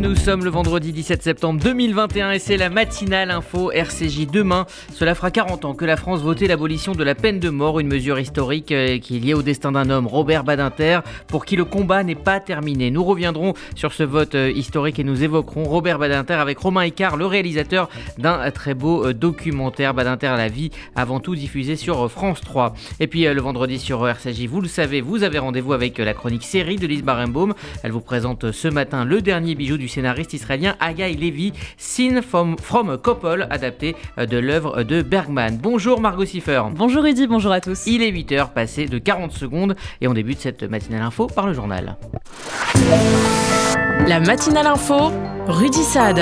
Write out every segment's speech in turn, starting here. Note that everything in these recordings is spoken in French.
nous sommes le vendredi 17 septembre 2021 et c'est la matinale info RCJ demain. Cela fera 40 ans que la France votait l'abolition de la peine de mort, une mesure historique euh, qui est liée au destin d'un homme, Robert Badinter, pour qui le combat n'est pas terminé. Nous reviendrons sur ce vote euh, historique et nous évoquerons Robert Badinter avec Romain Icard, le réalisateur d'un très beau euh, documentaire Badinter la vie, avant tout diffusé sur France 3. Et puis le vendredi sur RCJ, vous le savez, vous avez rendez-vous avec la chronique série de Lise Barenbaum. Elle vous présente ce matin le dernier bijou du scénariste israélien Agaï Levy, Scene from, from Couple, adapté euh, de l'œuvre de Bergman. Bonjour Margot Siffer. Bonjour Rudy, bonjour à tous. Il est 8h passé de 40 secondes et on débute cette matinale info par le journal. La matinale info, Rudy Saad.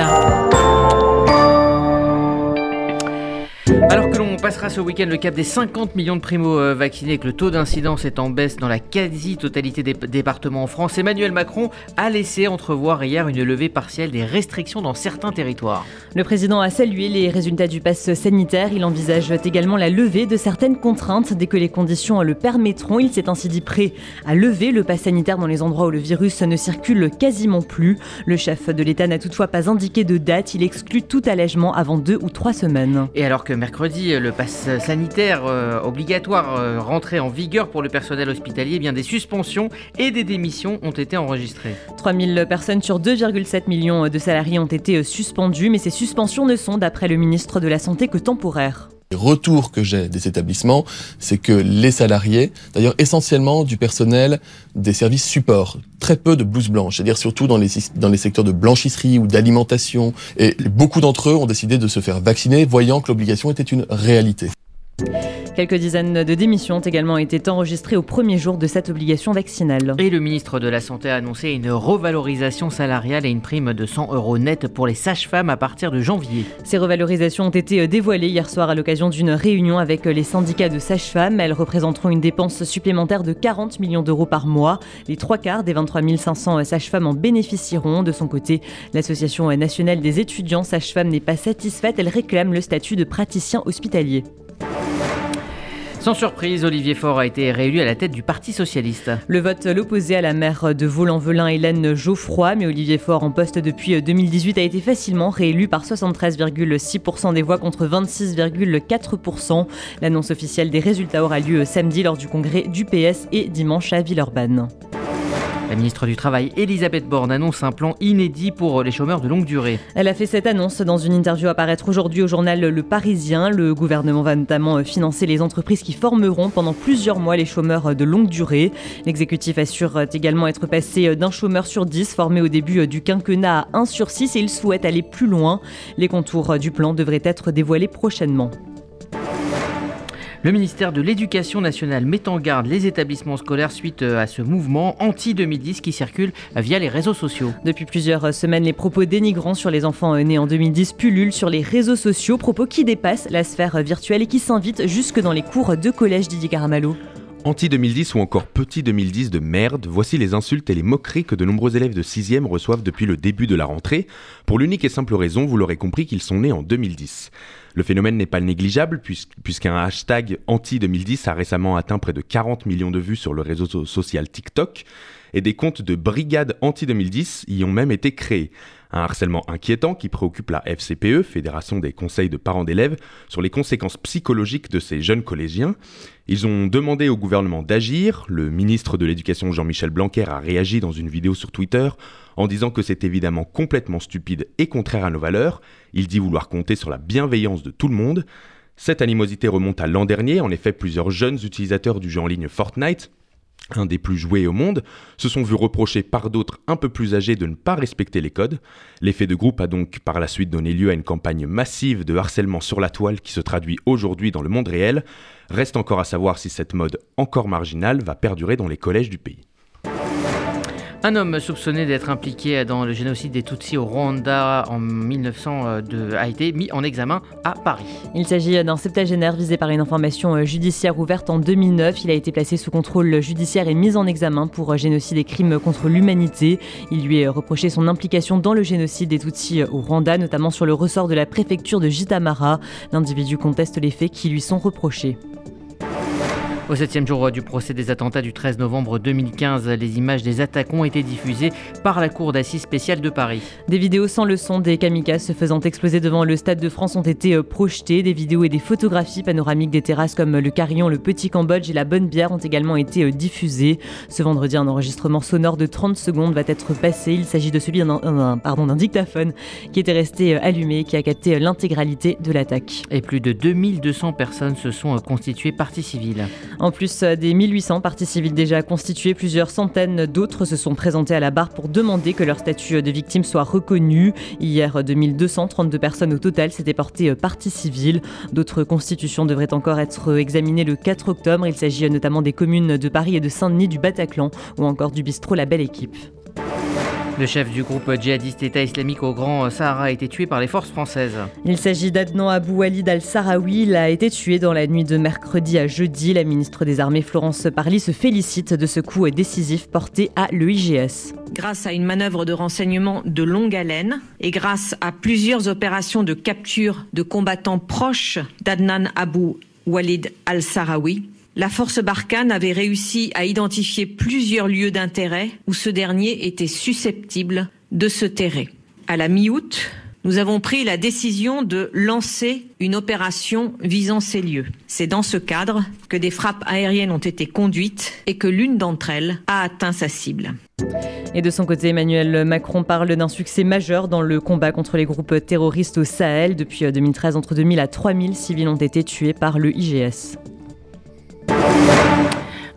Alors l'on passera ce week-end le cap des 50 millions de primo-vaccinés et que le taux d'incidence est en baisse dans la quasi-totalité des départements en France, Emmanuel Macron a laissé entrevoir hier une levée partielle des restrictions dans certains territoires. Le président a salué les résultats du pass sanitaire. Il envisage également la levée de certaines contraintes dès que les conditions le permettront. Il s'est ainsi dit prêt à lever le pass sanitaire dans les endroits où le virus ne circule quasiment plus. Le chef de l'État n'a toutefois pas indiqué de date. Il exclut tout allègement avant deux ou trois semaines. Et alors que mercredi, le pass sanitaire euh, obligatoire euh, rentrait en vigueur pour le personnel hospitalier, eh bien des suspensions et des démissions ont été enregistrées. 3000 personnes sur 2,7 millions de salariés ont été suspendues, mais ces suspensions ne sont, d'après le ministre de la Santé, que temporaires. Les retours que j'ai des établissements, c'est que les salariés, d'ailleurs essentiellement du personnel des services supports, très peu de blouses blanches, c'est-à-dire surtout dans les, dans les secteurs de blanchisserie ou d'alimentation, et beaucoup d'entre eux ont décidé de se faire vacciner, voyant que l'obligation était une réalité. Quelques dizaines de démissions ont également été enregistrées au premier jour de cette obligation vaccinale. Et le ministre de la Santé a annoncé une revalorisation salariale et une prime de 100 euros net pour les sages-femmes à partir de janvier. Ces revalorisations ont été dévoilées hier soir à l'occasion d'une réunion avec les syndicats de sages-femmes. Elles représenteront une dépense supplémentaire de 40 millions d'euros par mois. Les trois quarts des 23 500 sages-femmes en bénéficieront. De son côté, l'Association nationale des étudiants sages-femmes n'est pas satisfaite. Elle réclame le statut de praticien hospitalier. Sans surprise, Olivier Faure a été réélu à la tête du Parti Socialiste. Le vote l'opposait à la maire de Vaux-en-Velin, Hélène Geoffroy, mais Olivier Faure, en poste depuis 2018, a été facilement réélu par 73,6% des voix contre 26,4%. L'annonce officielle des résultats aura lieu samedi lors du congrès du PS et dimanche à Villeurbanne. La ministre du Travail, Elisabeth Borne, annonce un plan inédit pour les chômeurs de longue durée. Elle a fait cette annonce dans une interview à paraître aujourd'hui au journal Le Parisien. Le gouvernement va notamment financer les entreprises qui formeront pendant plusieurs mois les chômeurs de longue durée. L'exécutif assure également être passé d'un chômeur sur 10 formé au début du quinquennat à 1 sur 6 et il souhaite aller plus loin. Les contours du plan devraient être dévoilés prochainement. Le ministère de l'Éducation nationale met en garde les établissements scolaires suite euh, à ce mouvement anti-2010 qui circule via les réseaux sociaux. Depuis plusieurs semaines, les propos dénigrants sur les enfants nés en 2010 pullulent sur les réseaux sociaux, propos qui dépassent la sphère virtuelle et qui s'invitent jusque dans les cours de collège Didier Caramalo. Anti-2010 ou encore petit 2010 de merde, voici les insultes et les moqueries que de nombreux élèves de 6e reçoivent depuis le début de la rentrée, pour l'unique et simple raison, vous l'aurez compris, qu'ils sont nés en 2010. Le phénomène n'est pas négligeable puisqu'un hashtag anti-2010 a récemment atteint près de 40 millions de vues sur le réseau social TikTok et des comptes de brigades anti-2010 y ont même été créés. Un harcèlement inquiétant qui préoccupe la FCPE, Fédération des conseils de parents d'élèves, sur les conséquences psychologiques de ces jeunes collégiens. Ils ont demandé au gouvernement d'agir. Le ministre de l'Éducation Jean-Michel Blanquer a réagi dans une vidéo sur Twitter en disant que c'est évidemment complètement stupide et contraire à nos valeurs. Il dit vouloir compter sur la bienveillance de tout le monde. Cette animosité remonte à l'an dernier. En effet, plusieurs jeunes utilisateurs du jeu en ligne Fortnite un des plus joués au monde, se sont vus reprocher par d'autres un peu plus âgés de ne pas respecter les codes. L'effet de groupe a donc par la suite donné lieu à une campagne massive de harcèlement sur la toile qui se traduit aujourd'hui dans le monde réel. Reste encore à savoir si cette mode encore marginale va perdurer dans les collèges du pays. Un homme soupçonné d'être impliqué dans le génocide des Tutsis au Rwanda en 1902 a été mis en examen à Paris. Il s'agit d'un septagénaire visé par une information judiciaire ouverte en 2009. Il a été placé sous contrôle judiciaire et mis en examen pour génocide et crimes contre l'humanité. Il lui est reproché son implication dans le génocide des Tutsis au Rwanda, notamment sur le ressort de la préfecture de Jitamara. L'individu conteste les faits qui lui sont reprochés. Au septième jour du procès des attentats du 13 novembre 2015, les images des attaquants ont été diffusées par la Cour d'assises spéciale de Paris. Des vidéos sans le son des kamikazes se faisant exploser devant le Stade de France ont été euh, projetées. Des vidéos et des photographies panoramiques des terrasses comme le Carillon, le Petit Cambodge et la Bonne Bière ont également été euh, diffusées. Ce vendredi, un enregistrement sonore de 30 secondes va être passé. Il s'agit de celui d'un dictaphone qui était resté euh, allumé et qui a capté l'intégralité de l'attaque. Et plus de 2200 personnes se sont constituées partie civile. En plus euh, des 1800 parties civiles déjà constituées, plusieurs centaines d'autres se sont présentés à la barre pour demander que leur statut de victime soit reconnu. Hier, 2232 personnes au total s'étaient portées euh, partie civile. D'autres constitutions devraient encore être examinées le 4 octobre. Il s'agit euh, notamment des communes de Paris et de Saint-Denis, du Bataclan ou encore du bistrot La Belle Équipe. Le chef du groupe djihadiste État islamique au Grand Sahara a été tué par les forces françaises. Il s'agit d'Adnan Abou Walid al-Sahraoui. Il a été tué dans la nuit de mercredi à jeudi. La ministre des Armées Florence Parly se félicite de ce coup décisif porté à l'EIGS. Grâce à une manœuvre de renseignement de longue haleine et grâce à plusieurs opérations de capture de combattants proches d'Adnan Abou Walid al-Sahraoui, la force Barkhane avait réussi à identifier plusieurs lieux d'intérêt où ce dernier était susceptible de se terrer. À la mi-août, nous avons pris la décision de lancer une opération visant ces lieux. C'est dans ce cadre que des frappes aériennes ont été conduites et que l'une d'entre elles a atteint sa cible. Et de son côté, Emmanuel Macron parle d'un succès majeur dans le combat contre les groupes terroristes au Sahel. Depuis 2013, entre 2000 à 3000 civils ont été tués par le IGS.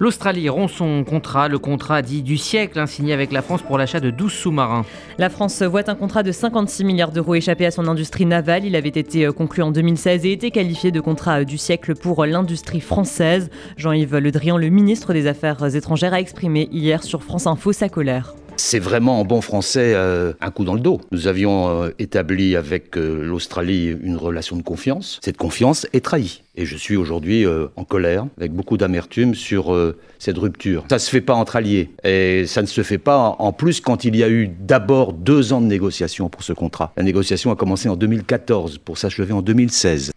L'Australie rompt son contrat, le contrat dit du siècle, hein, signé avec la France pour l'achat de 12 sous-marins. La France voit un contrat de 56 milliards d'euros échapper à son industrie navale. Il avait été euh, conclu en 2016 et été qualifié de contrat euh, du siècle pour l'industrie française. Jean-Yves Le Drian, le ministre des Affaires étrangères, a exprimé hier sur France Info sa colère. C'est vraiment en bon français euh, un coup dans le dos. Nous avions euh, établi avec euh, l'Australie une relation de confiance. Cette confiance est trahie. Et je suis aujourd'hui en colère, avec beaucoup d'amertume sur cette rupture. Ça ne se fait pas entre alliés. Et ça ne se fait pas en plus quand il y a eu d'abord deux ans de négociation pour ce contrat. La négociation a commencé en 2014 pour s'achever en 2016.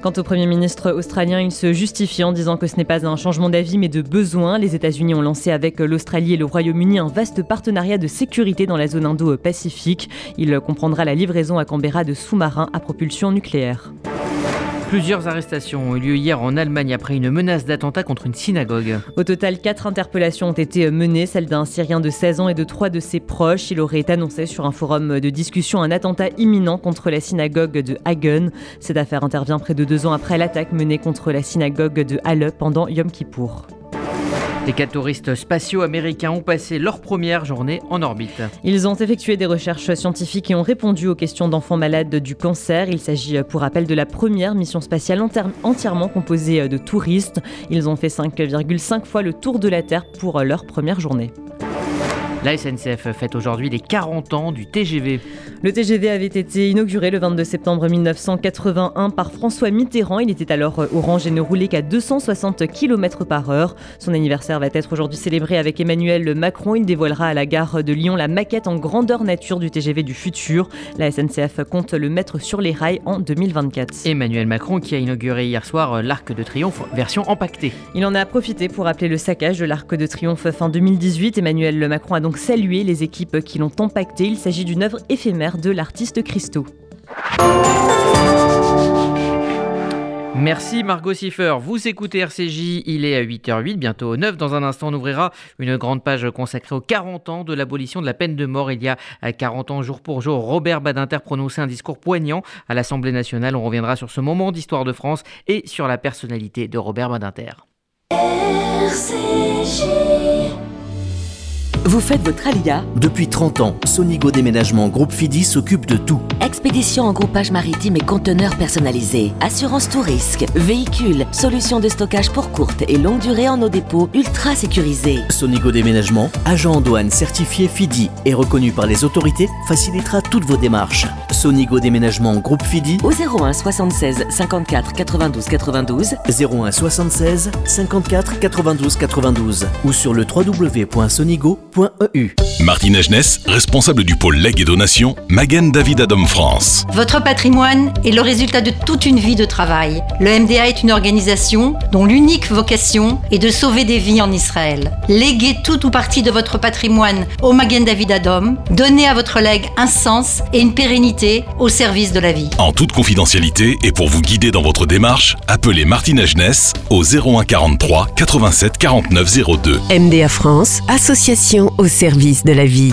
Quant au Premier ministre australien, il se justifie en disant que ce n'est pas un changement d'avis mais de besoin. Les États-Unis ont lancé avec l'Australie et le Royaume-Uni un vaste partenariat de sécurité dans la zone Indo-Pacifique. Il comprendra la livraison à Canberra de sous-marins à propulsion nucléaire. Plusieurs arrestations ont eu lieu hier en Allemagne après une menace d'attentat contre une synagogue. Au total, quatre interpellations ont été menées, celle d'un Syrien de 16 ans et de trois de ses proches. Il aurait annoncé sur un forum de discussion un attentat imminent contre la synagogue de Hagen. Cette affaire intervient près de deux ans après l'attaque menée contre la synagogue de Halle pendant Yom Kippour. Les quatre touristes spatiaux américains ont passé leur première journée en orbite. Ils ont effectué des recherches scientifiques et ont répondu aux questions d'enfants malades du cancer. Il s'agit pour rappel de la première mission spatiale entièrement composée de touristes. Ils ont fait 5,5 fois le tour de la Terre pour leur première journée. La SNCF fête aujourd'hui les 40 ans du TGV. Le TGV avait été inauguré le 22 septembre 1981 par François Mitterrand. Il était alors orange et ne roulait qu'à 260 km par heure. Son anniversaire va être aujourd'hui célébré avec Emmanuel Macron. Il dévoilera à la gare de Lyon la maquette en grandeur nature du TGV du futur. La SNCF compte le mettre sur les rails en 2024. Emmanuel Macron qui a inauguré hier soir l'Arc de Triomphe version empaquetée. Il en a profité pour rappeler le saccage de l'Arc de Triomphe fin 2018. Emmanuel Macron a donc salué les équipes qui l'ont empaqueté. Il s'agit d'une œuvre éphémère de l'artiste Christo. Merci Margot Siffer. Vous écoutez RCJ, il est à 8h08, bientôt 9. Dans un instant, on ouvrira une grande page consacrée aux 40 ans de l'abolition de la peine de mort. Il y a 40 ans, jour pour jour, Robert Badinter prononçait un discours poignant à l'Assemblée nationale. On reviendra sur ce moment d'histoire de France et sur la personnalité de Robert Badinter. RCJ vous faites votre alia Depuis 30 ans, Sonigo Déménagement Groupe Fidi s'occupe de tout. Expédition en groupage maritime et conteneurs personnalisés. Assurance tout risque, véhicules, solutions de stockage pour courte et longue durée en nos dépôts ultra sécurisés. Sonigo Déménagement, agent en douane certifié FIDI et reconnu par les autorités, facilitera toutes vos démarches. Sonigo Déménagement Groupe FIDI au 01 76 54 92 92 01 76 54 92 92 ou sur le www.sonigo.eu. Martine Agenès, responsable du pôle legs et donation, Magen David Adam France. Votre patrimoine est le résultat de toute une vie de travail. Le MDA est une organisation dont l'unique vocation est de sauver des vies en Israël. Léguez tout ou partie de votre patrimoine au Magen David Adom. Donnez à votre legs un sens et une pérennité au service de la vie. En toute confidentialité et pour vous guider dans votre démarche, appelez Martine Agenès au 01 43 87 49 02. MDA France, association au service de la vie.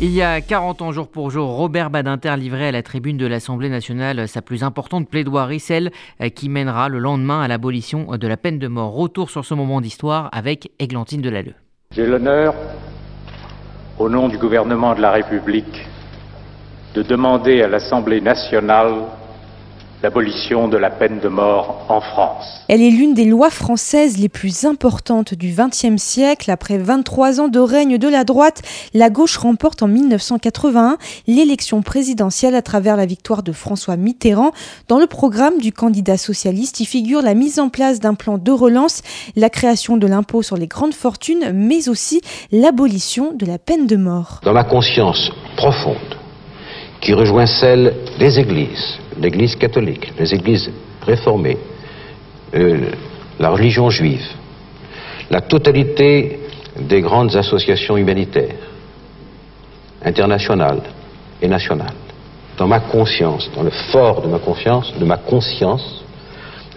Il y a 40 ans jour pour jour, Robert Badinter livrait à la tribune de l'Assemblée nationale sa plus importante plaidoirie, celle qui mènera le lendemain à l'abolition de la peine de mort. Retour sur ce moment d'histoire avec Églantine Delalleux. J'ai l'honneur, au nom du gouvernement de la République, de demander à l'Assemblée nationale l'abolition de la peine de mort en France. Elle est l'une des lois françaises les plus importantes du XXe siècle. Après 23 ans de règne de la droite, la gauche remporte en 1981 l'élection présidentielle à travers la victoire de François Mitterrand. Dans le programme du candidat socialiste, y figure la mise en place d'un plan de relance, la création de l'impôt sur les grandes fortunes, mais aussi l'abolition de la peine de mort. Dans ma conscience profonde, qui rejoint celle des églises, l'Église catholique, les églises réformées, euh, la religion juive, la totalité des grandes associations humanitaires, internationales et nationales. Dans ma conscience, dans le fort de ma conscience, de ma conscience,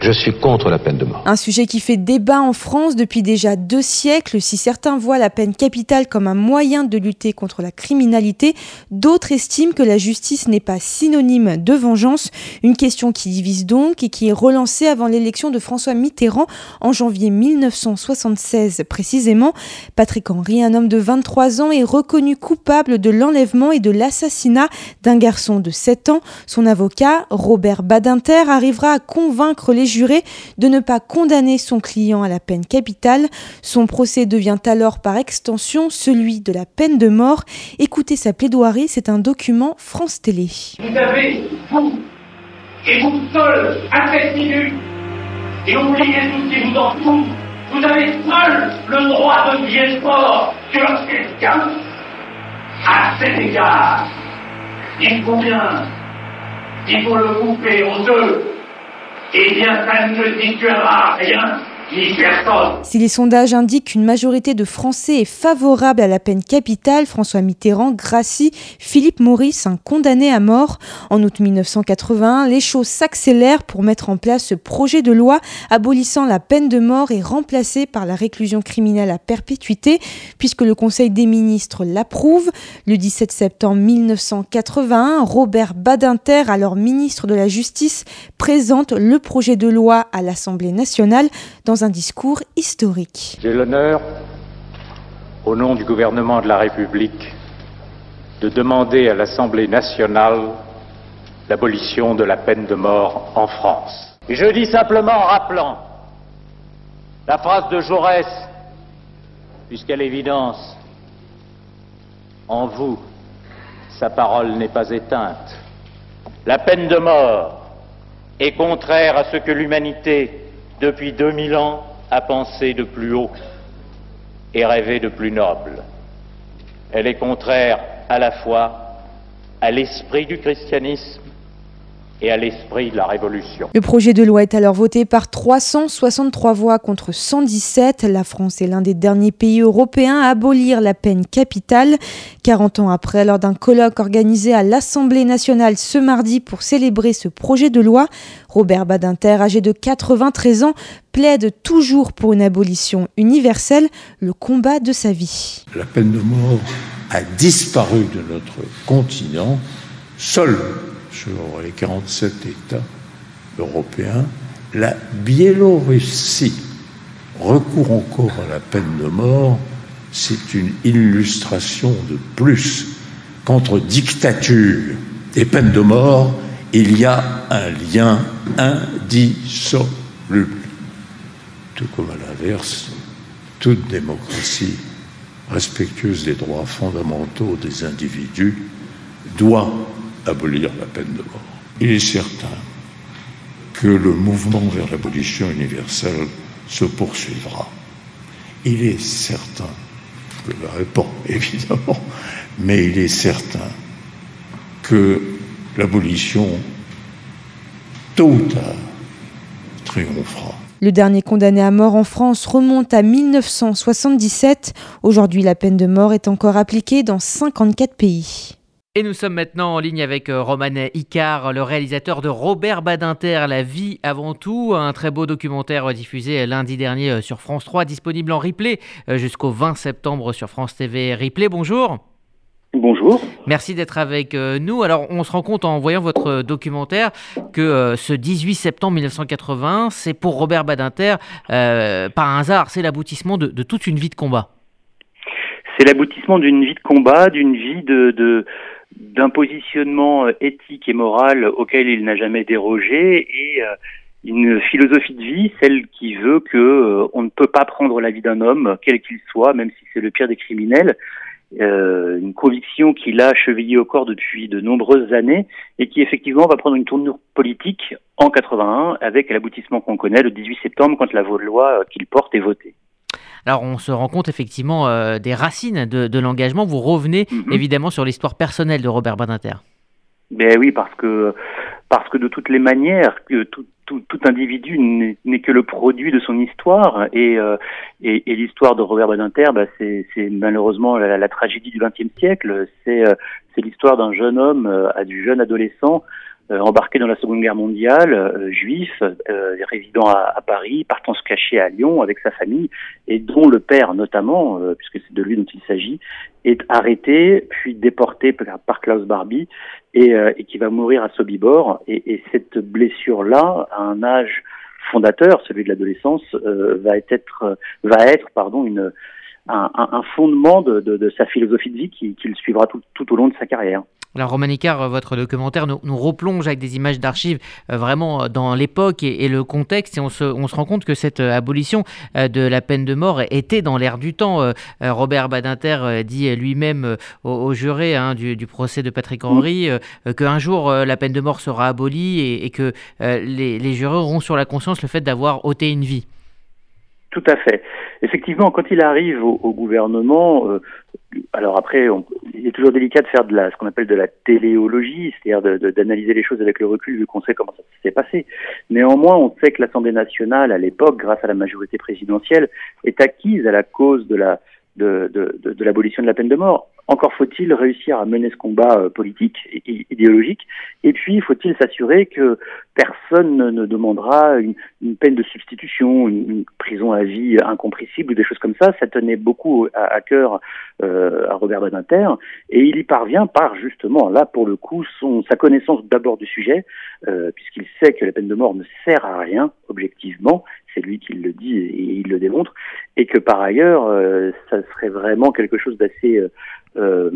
je suis contre la peine de mort. Un sujet qui fait débat en France depuis déjà deux siècles. Si certains voient la peine capitale comme un moyen de lutter contre la criminalité, d'autres estiment que la justice n'est pas synonyme de vengeance. Une question qui divise donc et qui est relancée avant l'élection de François Mitterrand en janvier 1976 précisément. Patrick Henry, un homme de 23 ans, est reconnu coupable de l'enlèvement et de l'assassinat d'un garçon de 7 ans. Son avocat, Robert Badinter, arrivera à convaincre les juré de ne pas condamner son client à la peine capitale. Son procès devient alors par extension celui de la peine de mort. Écoutez sa plaidoirie, c'est un document France Télé. Vous avez, vous, et vous seul, à cette minute, et oubliez tout qui vous entoure, vous avez seul le droit de dire fort sur quelqu'un. À cet égard, il bien, il faut le couper en deux eh bien, ça ne dissuadera rien si les sondages indiquent qu'une majorité de Français est favorable à la peine capitale, François Mitterrand gracie Philippe Maurice, un condamné à mort. En août 1981, les choses s'accélèrent pour mettre en place ce projet de loi abolissant la peine de mort et remplacé par la réclusion criminelle à perpétuité, puisque le Conseil des ministres l'approuve. Le 17 septembre 1981, Robert Badinter, alors ministre de la Justice, présente le projet de loi à l'Assemblée nationale dans un discours historique. J'ai l'honneur, au nom du gouvernement de la République, de demander à l'Assemblée nationale l'abolition de la peine de mort en France. Je dis simplement en rappelant la phrase de Jaurès, puisqu'à l'évidence, en vous, sa parole n'est pas éteinte. La peine de mort est contraire à ce que l'humanité depuis 2000 ans, à penser de plus haut et rêver de plus noble. Elle est contraire à la fois à l'esprit du christianisme et à l'esprit de la Révolution. Le projet de loi est alors voté par 363 voix contre 117. La France est l'un des derniers pays européens à abolir la peine capitale. 40 ans après, lors d'un colloque organisé à l'Assemblée nationale ce mardi pour célébrer ce projet de loi, Robert Badinter, âgé de 93 ans, plaide toujours pour une abolition universelle, le combat de sa vie. La peine de mort a disparu de notre continent, seul sur les 47 États européens, la Biélorussie recourt encore à la peine de mort, c'est une illustration de plus qu'entre dictature et peine de mort, il y a un lien indissoluble. Tout comme à l'inverse, toute démocratie respectueuse des droits fondamentaux des individus doit abolir la peine de mort. Il est certain que le mouvement vers l'abolition universelle se poursuivra. Il est certain, je le pas évidemment, mais il est certain que l'abolition, tôt ou tard, triomphera. Le dernier condamné à mort en France remonte à 1977. Aujourd'hui, la peine de mort est encore appliquée dans 54 pays. Et nous sommes maintenant en ligne avec euh, Roman Icard, le réalisateur de Robert Badinter, La vie avant tout, un très beau documentaire diffusé lundi dernier euh, sur France 3, disponible en replay euh, jusqu'au 20 septembre sur France TV Replay. Bonjour. Bonjour. Merci d'être avec nous. Alors, on se rend compte en voyant votre documentaire que ce 18 septembre 1980, c'est pour Robert Badinter, par hasard, c'est l'aboutissement de, toute une vie de combat. C'est l'aboutissement d'une vie de combat, d'une vie de, d'un positionnement euh, éthique et moral auquel il n'a jamais dérogé et euh, une philosophie de vie, celle qui veut que euh, on ne peut pas prendre la vie d'un homme, quel qu'il soit, même si c'est le pire des criminels. Une conviction qu'il a chevillée au corps depuis de nombreuses années et qui effectivement va prendre une tournure politique en 81 avec l'aboutissement qu'on connaît le 18 septembre quand la loi qu'il porte est votée. Alors on se rend compte effectivement euh, des racines de, l'engagement. Vous revenez mhm. évidemment sur l'histoire personnelle de Robert Badinter. Ben oui, parce que parce que de toutes les manières, que tout, tout, individu n'est que le produit de son histoire et, euh, et, l'histoire de Robert Badinter, bah, c'est malheureusement la, tragédie du XXe siècle. C'est euh, c'est l'histoire d'un jeune homme, à du jeune adolescent euh, embarqué dans la Seconde Guerre mondiale, euh, juif, euh, résidant à, à, Paris, partant se cacher à Lyon avec sa famille, et dont le père notamment, puisque c'est de lui dont il s'agit, est arrêté puis déporté par Klaus Barbie et, et qui va mourir à Sobibor. Et, et cette blessure-là, à un âge fondateur, celui de l'adolescence, va être, va être pardon, une, un, un fondement de, de, de, sa philosophie de vie qui, qui suivra tout, tout au long de sa carrière. Alors Romanicard, euh, votre documentaire nous, nous, replonge avec des images d'archives euh, vraiment euh, dans l'époque et, le contexte et on se, on se, rend compte que cette abolition de la peine de mort était dans l'air du temps. Robert Badinter dit lui-même au, juré hein, du, procès de Patrick Henry qu'un jour la peine de mort sera abolie et, que les, les jurés auront sur la conscience le fait d'avoir ôté une vie. Tout à fait. Effectivement, quand il arrive au, gouvernement, alors après, il est toujours délicat de faire de la, ce qu'on appelle de la téléologie, c'est-à-dire d'analyser les choses avec le recul vu qu'on sait comment ça s'est passé. Néanmoins, on sait que l'Assemblée nationale, à l'époque, grâce à la majorité présidentielle, est acquise à la cause de de l'abolition de la peine de mort. Encore faut-il réussir à mener ce combat euh, politique et idéologique. Et puis, faut-il s'assurer que personne ne demandera une, peine de substitution, une, prison à vie incompressible ou des choses comme ça. Ça tenait beaucoup à, cœur euh, à Robert Badinter. Et il y parvient par, justement, là, pour le coup, son, sa connaissance d'abord du sujet, euh, puisqu'il sait que la peine de mort ne sert à rien, objectivement. C'est lui qui le dit et il le démontre. Et que par ailleurs, euh, ça serait vraiment quelque chose d'assez euh,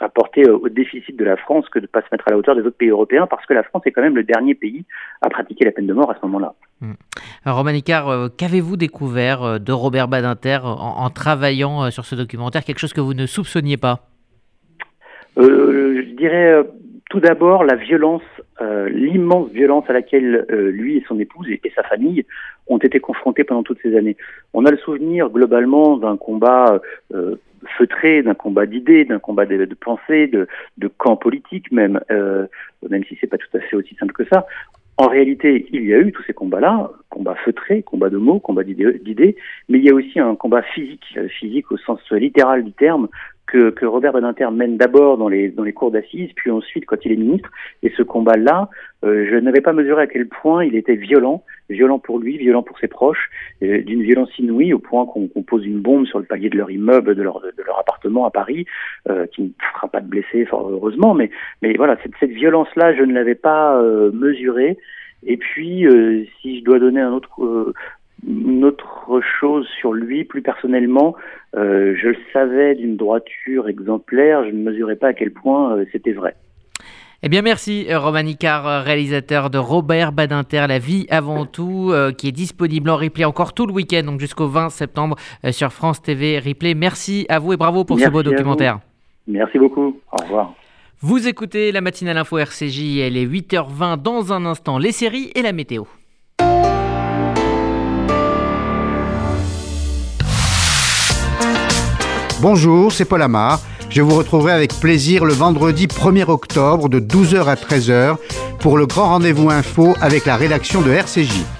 apporter au déficit de la France que de ne pas se mettre à la hauteur des autres pays européens, parce que la France est quand même le dernier pays à pratiquer la peine de mort à ce moment-là. Mmh. Romain euh, qu'avez-vous découvert euh, de Robert Badinter en, travaillant sur ce documentaire Quelque chose que vous ne soupçonniez pas? Je dirais tout d'abord la violence, l'immense violence à laquelle lui et son épouse et, sa famille ont été confrontés pendant toutes ces années. On a le souvenir globalement d'un combat feutré, d'un combat d'idées, d'un combat de, de pensée, de, de camp politique même, euh, même si c'est pas tout à fait aussi simple que ça. En réalité, il y a eu tous ces combats-là, combat feutré, combat de mots, combat d'idées, mais il y a aussi un combat physique, physique au sens littéral du terme, que, que Robert Badinter mène d'abord dans les, dans les cours d'assises, puis ensuite quand il est ministre. Et ce combat-là, euh, je n'avais pas mesuré à quel point il était violent, violent pour lui, violent pour ses proches, euh, d'une violence inouïe au point qu'on pose une bombe sur le palier de leur immeuble, de leur, de leur appartement à Paris, euh, qui ne fera pas de blessés, fort heureusement. Mais, mais voilà, cette, cette violence-là, je ne l'avais pas mesurée. Et puis, si je dois donner un autre une autre chose sur lui, plus personnellement, euh, je le savais d'une droiture exemplaire, je ne mesurais pas à quel point euh, c'était vrai. Eh bien, merci Roman Icard, réalisateur de Robert Badinter, La vie avant tout, euh, qui est disponible en replay encore tout le week-end, donc jusqu'au 20 septembre sur France TV Replay. Merci à vous et bravo pour ce beau documentaire. Merci beaucoup. Au revoir. Vous écoutez la matinale info RCJ, elle est 8h20 dans un instant, les séries et la météo. Bonjour, c'est Paul Amar. Je vous retrouverai avec plaisir le vendredi 1er octobre de 12h à 13h pour le grand rendez-vous info avec la rédaction de RCJ.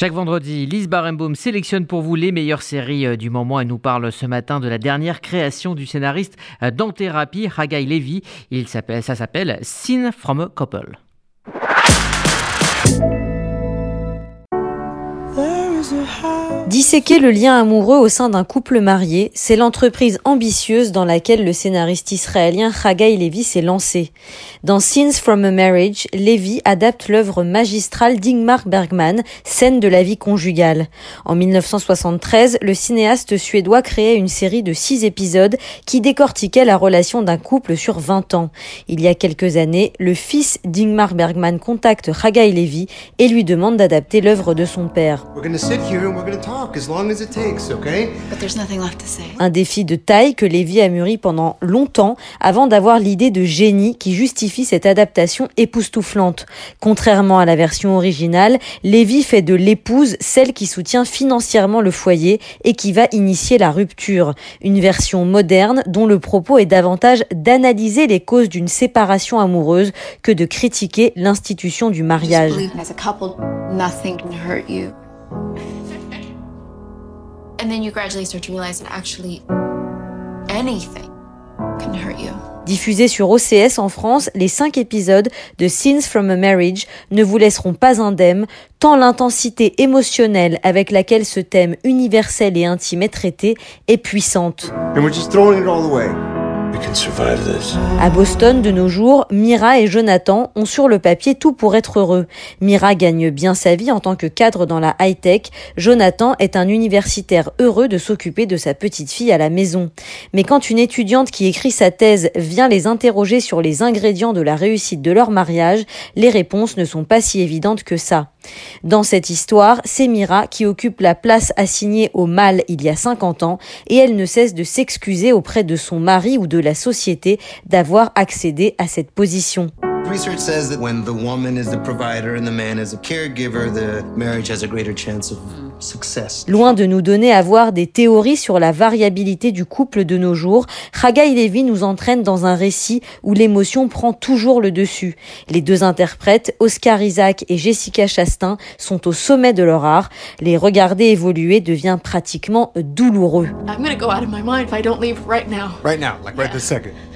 Chaque vendredi, Lise Barenbaum sélectionne pour vous les meilleures séries euh, du moment. Elle nous parle ce matin de la dernière création du scénariste euh, thérapie Haggai Levy. Il ça s'appelle Scene from a Couple. Disséquer le lien amoureux au sein d'un couple marié, c'est l'entreprise ambitieuse dans laquelle le scénariste israélien Haggai Levy s'est lancé. Dans Scenes from a Marriage, Levy adapte l'œuvre magistrale d'Ingmar Bergman, Scène de la vie conjugale. En 1973, le cinéaste suédois créait une série de six épisodes qui décortiquaient la relation d'un couple sur 20 ans. Il y a quelques années, le fils d'Ingmar Bergman contacte Haggai Levy et lui demande d'adapter l'œuvre de son père. Un défi de taille que Lévy a mûri pendant longtemps avant d'avoir l'idée de génie qui justifie cette adaptation époustouflante. Contrairement à la version originale, Lévy fait de l'épouse celle qui soutient financièrement le foyer et qui va initier la rupture. Une version moderne dont le propos est davantage d'analyser les causes d'une séparation amoureuse que de critiquer l'institution du mariage. Diffusés sur OCS en France, les cinq épisodes de Scenes from a Marriage ne vous laisseront pas indemne, tant l'intensité émotionnelle avec laquelle ce thème universel et intime est traité est puissante. À Boston, de nos jours, Mira et Jonathan ont sur le papier tout pour être heureux. Mira gagne bien sa vie en tant que cadre dans la high-tech. Jonathan est un universitaire heureux de s'occuper de sa petite fille à la maison. Mais quand une étudiante qui écrit sa thèse vient les interroger sur les ingrédients de la réussite de leur mariage, les réponses ne sont pas si évidentes que ça. Dans cette histoire, c'est Mira qui occupe la place assignée au mâle il y a 50 ans et elle ne cesse de s'excuser auprès de son mari ou de la société d'avoir accédé à cette position. Research says that when the woman is the provider and the man is a caregiver, the marriage has a greater chance of. Loin de nous donner à voir des théories sur la variabilité du couple de nos jours, Haggai Levy nous entraîne dans un récit où l'émotion prend toujours le dessus. Les deux interprètes, Oscar Isaac et Jessica Chastain, sont au sommet de leur art. Les regarder évoluer devient pratiquement douloureux. I'm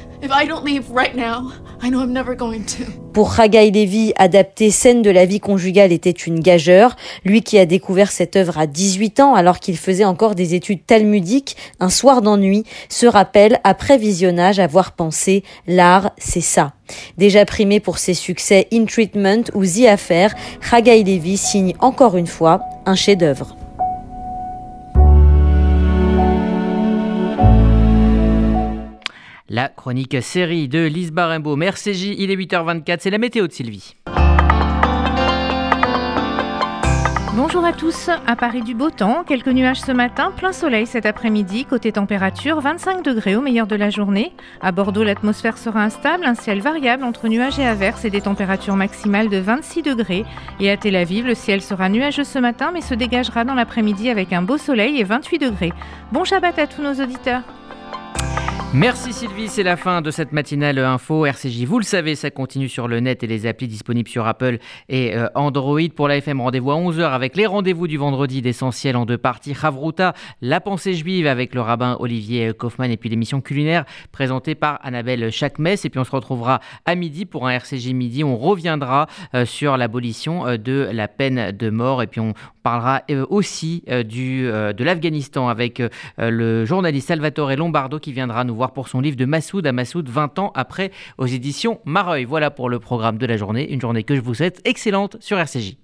Pour Haggai Levy, adapter scène de la vie conjugale était une gageure. Lui qui a découvert cette œuvre à 18 ans alors qu'il faisait encore des études talmudiques, un soir d'ennui, se rappelle après visionnage avoir pensé l'art, c'est ça. Déjà primé pour ses succès In Treatment ou The Affair, Haggai Levy signe encore une fois un chef-d'œuvre. La chronique série de Lise Barimbo. Merci il est 8h24, c'est la météo de Sylvie. Bonjour à tous, à Paris du beau temps, quelques nuages ce matin, plein soleil cet après-midi, côté température 25 degrés au meilleur de la journée. À Bordeaux, l'atmosphère sera instable, un ciel variable entre nuages et averses et des températures maximales de 26 degrés. Et à Tel Aviv, le ciel sera nuageux ce matin mais se dégagera dans l'après-midi avec un beau soleil et 28 degrés. Bon Shabbat à tous nos auditeurs. Merci Sylvie, c'est la fin de cette matinale info RCJ. Vous le savez, ça continue sur le net et les applis disponibles sur Apple et euh, Android. Pour la FM, rendez-vous à 11h avec les rendez-vous du vendredi d'essentiel en deux parties. Chavruta, la pensée juive avec le rabbin Olivier Kaufmann et puis l'émission culinaire présentée par Annabelle Chakmes. Et puis on se retrouvera à midi pour un RCJ midi. On reviendra euh, sur l'abolition euh, de la peine de mort et puis on parlera aussi de l'Afghanistan avec le journaliste Salvatore Lombardo qui viendra nous voir pour son livre de Massoud à Massoud 20 ans après aux éditions Mareuil. Voilà pour le programme de la journée, une journée que je vous souhaite excellente sur RCJ.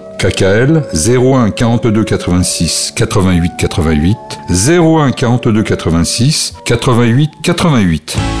KKL 01 42 86 88 88 01 42 86 88 88.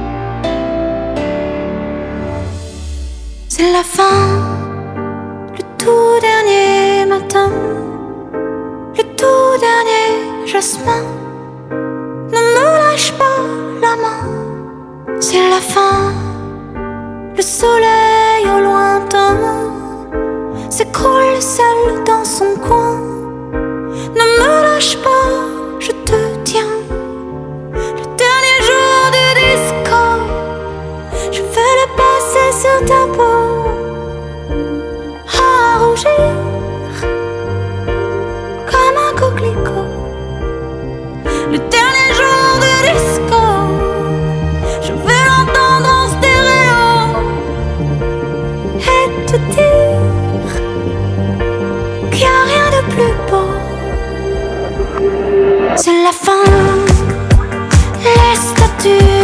C'est la fin tout dernier matin, le tout dernier jasmin. Ne me lâche pas la main, c'est la fin. Le soleil au lointain s'écroule seul dans son coin. Ne me lâche pas, je te tiens. Le dernier jour du disco, je vais le passer sur ta peau. C'est la fin, les statues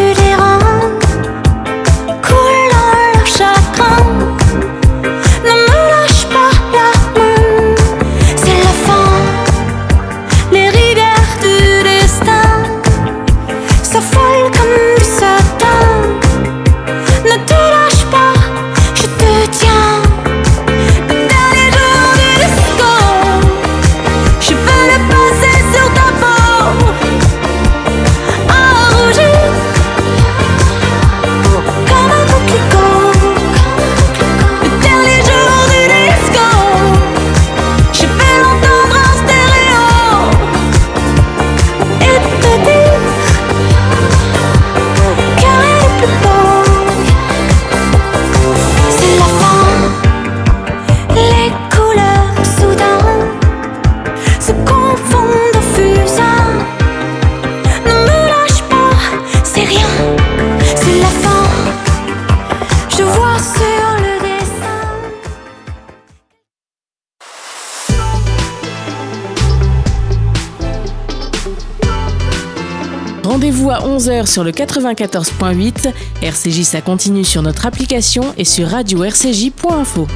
11h sur le 94.8. RCJ, ça continue sur notre application et sur radio-rcj.info.